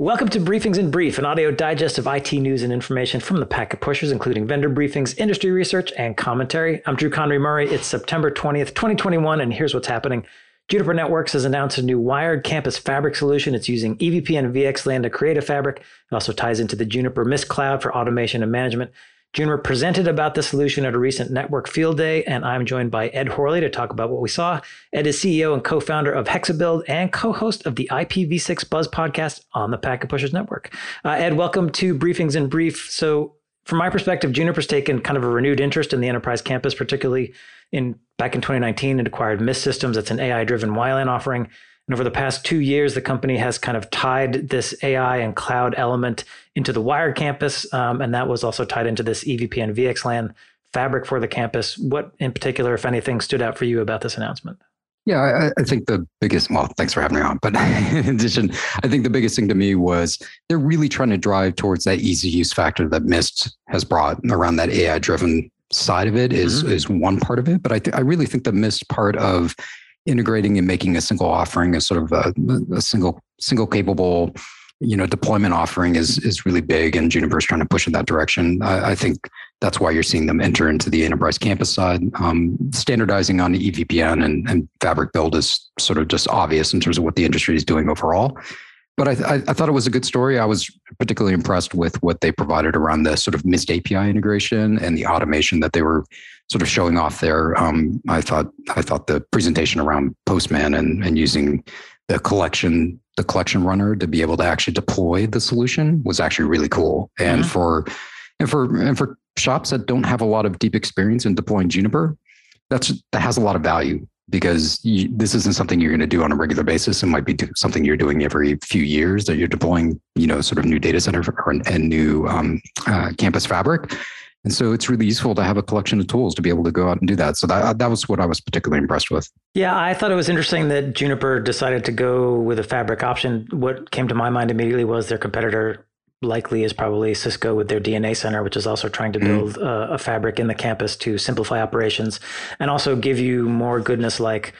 Welcome to Briefings in Brief, an audio digest of IT news and information from the packet pushers, including vendor briefings, industry research, and commentary. I'm Drew Conry Murray. It's September 20th, 2021, and here's what's happening. Juniper Networks has announced a new wired campus fabric solution. It's using EVPN VXLAN to create a fabric. It also ties into the Juniper Mist Cloud for automation and management. Juniper presented about the solution at a recent network field day, and I'm joined by Ed Horley to talk about what we saw. Ed is CEO and co-founder of Hexabuild and co-host of the IPv6 Buzz podcast on the Packet Pushers Network. Uh, Ed, welcome to Briefings in Brief. So, from my perspective, Juniper's taken kind of a renewed interest in the enterprise campus, particularly in back in 2019, it acquired Mist Systems. That's an AI-driven WLAN offering. And over the past two years, the company has kind of tied this AI and cloud element into the Wire campus. Um, and that was also tied into this EVPN VXLAN fabric for the campus. What in particular, if anything, stood out for you about this announcement? Yeah, I, I, think the biggest, well, thanks for having me on. But in addition, I think the biggest thing to me was they're really trying to drive towards that easy use factor that Mist has brought around that AI driven side of it is, mm-hmm. is one part of it. But I, th- I really think the Mist part of integrating and making a single offering a sort of a, a single single capable you know deployment offering is is really big and juniper's trying to push in that direction. I, I, think that's why you're seeing them enter into the enterprise campus side. Um, standardizing on the evpn and, and fabric build is sort of just obvious in terms of what the industry is doing overall but I, I, I, thought it was a good story. I was particularly impressed with what they provided around the sort of Mist API integration and the automation that they were sort of showing off there. Um, I thought I thought the presentation around Postman and and using the collection the collection runner to be able to actually deploy the solution was actually really cool. And mm-hmm. for and for and for shops that don't have a lot of deep experience in deploying Juniper, that's that has a lot of value because you, this isn't something you're going to do on a regular basis. It might be something you're doing every few years that you're deploying, you know, sort of new data center or, and new um, uh, campus fabric. And so it's really useful to have a collection of tools to be able to go out and do that. So that, that was what I was particularly impressed with. Yeah, I thought it was interesting that Juniper decided to go with a fabric option. What came to my mind immediately was their competitor likely is probably Cisco with their DNA center, which is also trying to mm-hmm. build mm-hmm. a, a fabric in the campus to simplify operations and also give you more goodness like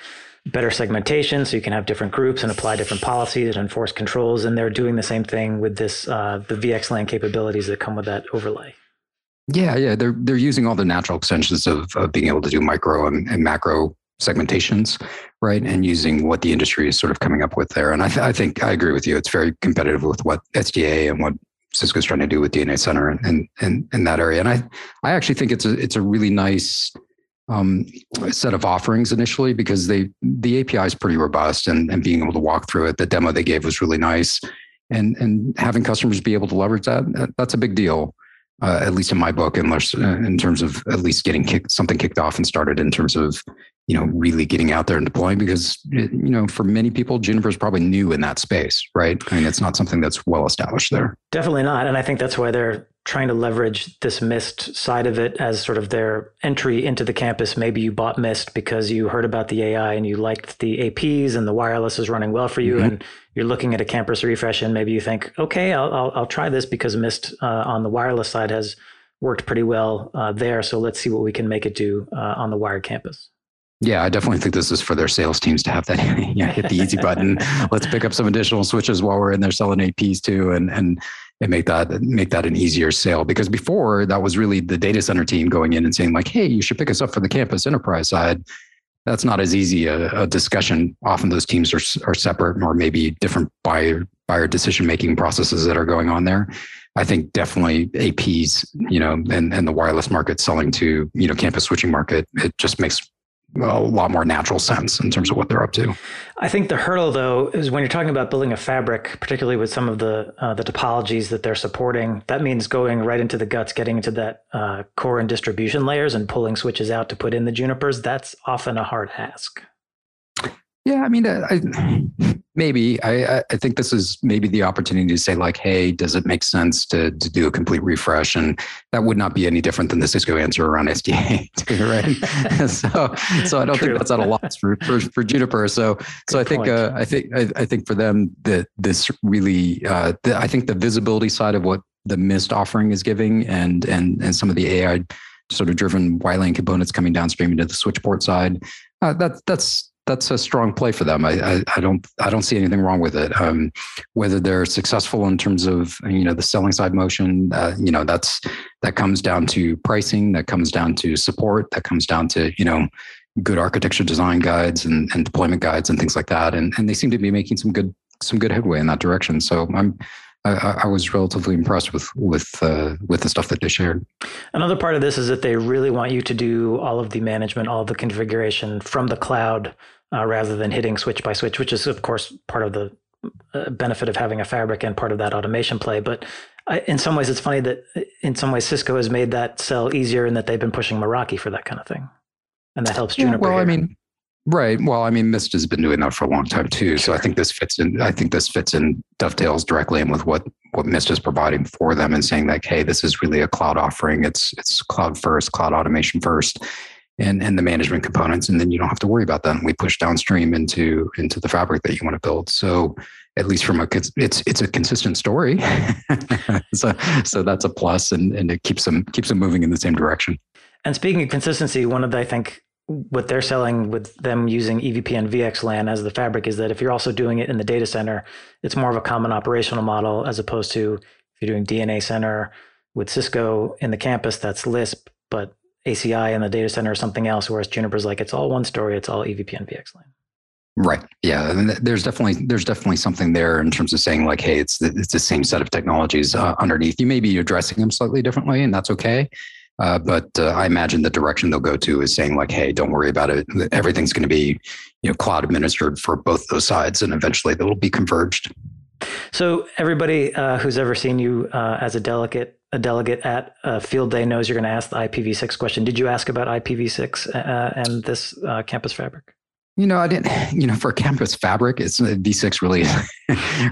better segmentation so you can have different groups and apply different policies and enforce controls. And they're doing the same thing with this, uh, the VXLAN capabilities that come with that overlay. Yeah, yeah, they're they're using all the natural extensions of, of being able to do micro and, and macro segmentations, right? And using what the industry is sort of coming up with there. And I, th- I think I agree with you. It's very competitive with what SDA and what Cisco's trying to do with DNA Center and in, in that area. And I I actually think it's a it's a really nice um, set of offerings initially because they the API is pretty robust and and being able to walk through it. The demo they gave was really nice, and and having customers be able to leverage that that's a big deal uh, at least in my book, unless uh, in terms of at least getting kicked, something kicked off and started in terms of you know really getting out there and deploying because you know for many people Juniper is probably new in that space, right? I mean, it's not something that's well established there. Definitely not, and I think that's why they're trying to leverage this Mist side of it as sort of their entry into the campus. Maybe you bought Mist because you heard about the AI and you liked the APs and the wireless is running well for you, mm-hmm. and you're looking at a campus refresh and maybe you think, okay, I'll I'll, I'll try this because Mist uh, on the wireless side has worked pretty well uh, there. So let's see what we can make it do uh, on the wired campus. Yeah, I definitely think this is for their sales teams to have that you know, hit the easy button. Let's pick up some additional switches while we're in there selling APs too, and and and make that make that an easier sale. Because before that was really the data center team going in and saying like hey you should pick us up for the campus enterprise side. That's not as easy a, a discussion. Often those teams are, are separate or maybe different buyer buyer decision making processes that are going on there. I think definitely aps you know and, and the wireless market selling to you know campus switching market it just makes a lot more natural sense in terms of what they're up to. I think the hurdle, though, is when you're talking about building a fabric, particularly with some of the uh, the topologies that they're supporting. That means going right into the guts, getting into that uh, core and distribution layers, and pulling switches out to put in the junipers. That's often a hard ask. Yeah, I mean, I, maybe I, I think this is maybe the opportunity to say like, hey, does it make sense to to do a complete refresh? And that would not be any different than the Cisco answer around SDA, right? so, so I don't True. think that's at a loss for, for, for Juniper. So, Good so I think uh, I think I, I, think for them that this really, uh, the, I think the visibility side of what the Mist offering is giving, and and and some of the AI sort of driven WLAN components coming downstream into the switch port side, uh, that that's that's a strong play for them. I, I, I don't I don't see anything wrong with it. Um, whether they're successful in terms of you know the selling side motion, uh, you know that's that comes down to pricing, that comes down to support, that comes down to you know good architecture design guides and, and deployment guides and things like that. And and they seem to be making some good some good headway in that direction. So I'm I, I, was relatively impressed with with uh, with the stuff that they shared. Another part of this is that they really want you to do all of the management, all of the configuration from the cloud, uh, rather than hitting switch by switch, which is of course part of the uh, benefit of having a fabric and part of that automation play. But I, in some ways, it's funny that in some ways Cisco has made that sell easier, in that they've been pushing Meraki for that kind of thing, and that helps Juniper. Yeah, well, here. I mean, Right. Well, I mean, Mist has been doing that for a long time too. So I think this fits in. I think this fits in dovetails directly in with what what Mist is providing for them and saying like, hey, this is really a cloud offering. It's it's cloud first, cloud automation first, and and the management components, and then you don't have to worry about that. And we push downstream into into the fabric that you want to build. So at least from a it's it's a consistent story. so so that's a plus, and and it keeps them keeps them moving in the same direction. And speaking of consistency, one of the I think what they're selling with them using EVPN VXLAN as the fabric is that if you're also doing it in the data center, it's more of a common operational model as opposed to if you're doing DNA center with Cisco in the campus, that's Lisp, but ACI in the data center is something else. Whereas Juniper's like it's all one story, it's all EVPN VXLAN. Right. Yeah. And there's definitely there's definitely something there in terms of saying like, hey, it's the, it's the same set of technologies uh, underneath. You may be addressing them slightly differently, and that's okay. Uh, but uh, I imagine the direction they'll go to is saying like, "Hey, don't worry about it. Everything's going to be, you know, cloud administered for both those sides, and eventually they will be converged." So everybody uh, who's ever seen you uh, as a delegate, a delegate at a field day knows you're going to ask the IPv6 question. Did you ask about IPv6 uh, and this campus fabric? You know, I didn't. You know, for campus fabric, it's V6 really,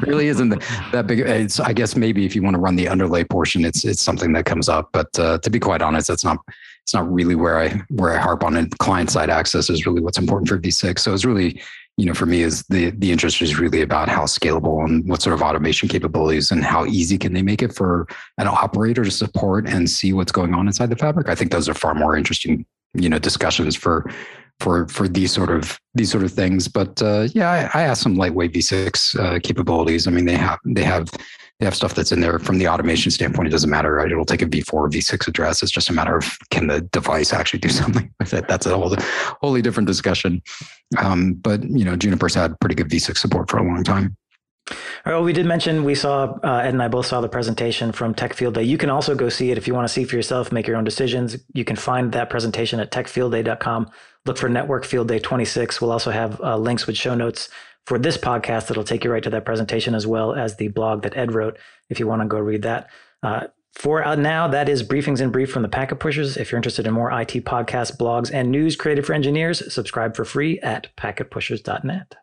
really isn't that big. It's I guess maybe if you want to run the underlay portion, it's it's something that comes up. But uh, to be quite honest, that's not it's not really where I where I harp on it. Client side access is really what's important for V6. So it's really you know for me is the the interest is really about how scalable and what sort of automation capabilities and how easy can they make it for an operator to support and see what's going on inside the fabric. I think those are far more interesting you know discussions for for for these sort of these sort of things. But uh, yeah, I, I asked some lightweight V6 uh, capabilities. I mean, they have they have they have stuff that's in there from the automation standpoint. It doesn't matter. Right? It'll take a V4 or V6 address. It's just a matter of can the device actually do something with it. That's a whole wholly different discussion. Um, but you know, Juniper's had pretty good V6 support for a long time. All right, well, we did mention we saw uh, Ed and I both saw the presentation from Tech Field Day. You can also go see it if you want to see for yourself, make your own decisions. You can find that presentation at techfieldday.com. Look for Network Field Day 26. We'll also have uh, links with show notes for this podcast that'll take you right to that presentation as well as the blog that Ed wrote if you want to go read that. Uh, for uh, now, that is Briefings in Brief from the Packet Pushers. If you're interested in more IT podcasts, blogs, and news created for engineers, subscribe for free at packetpushers.net.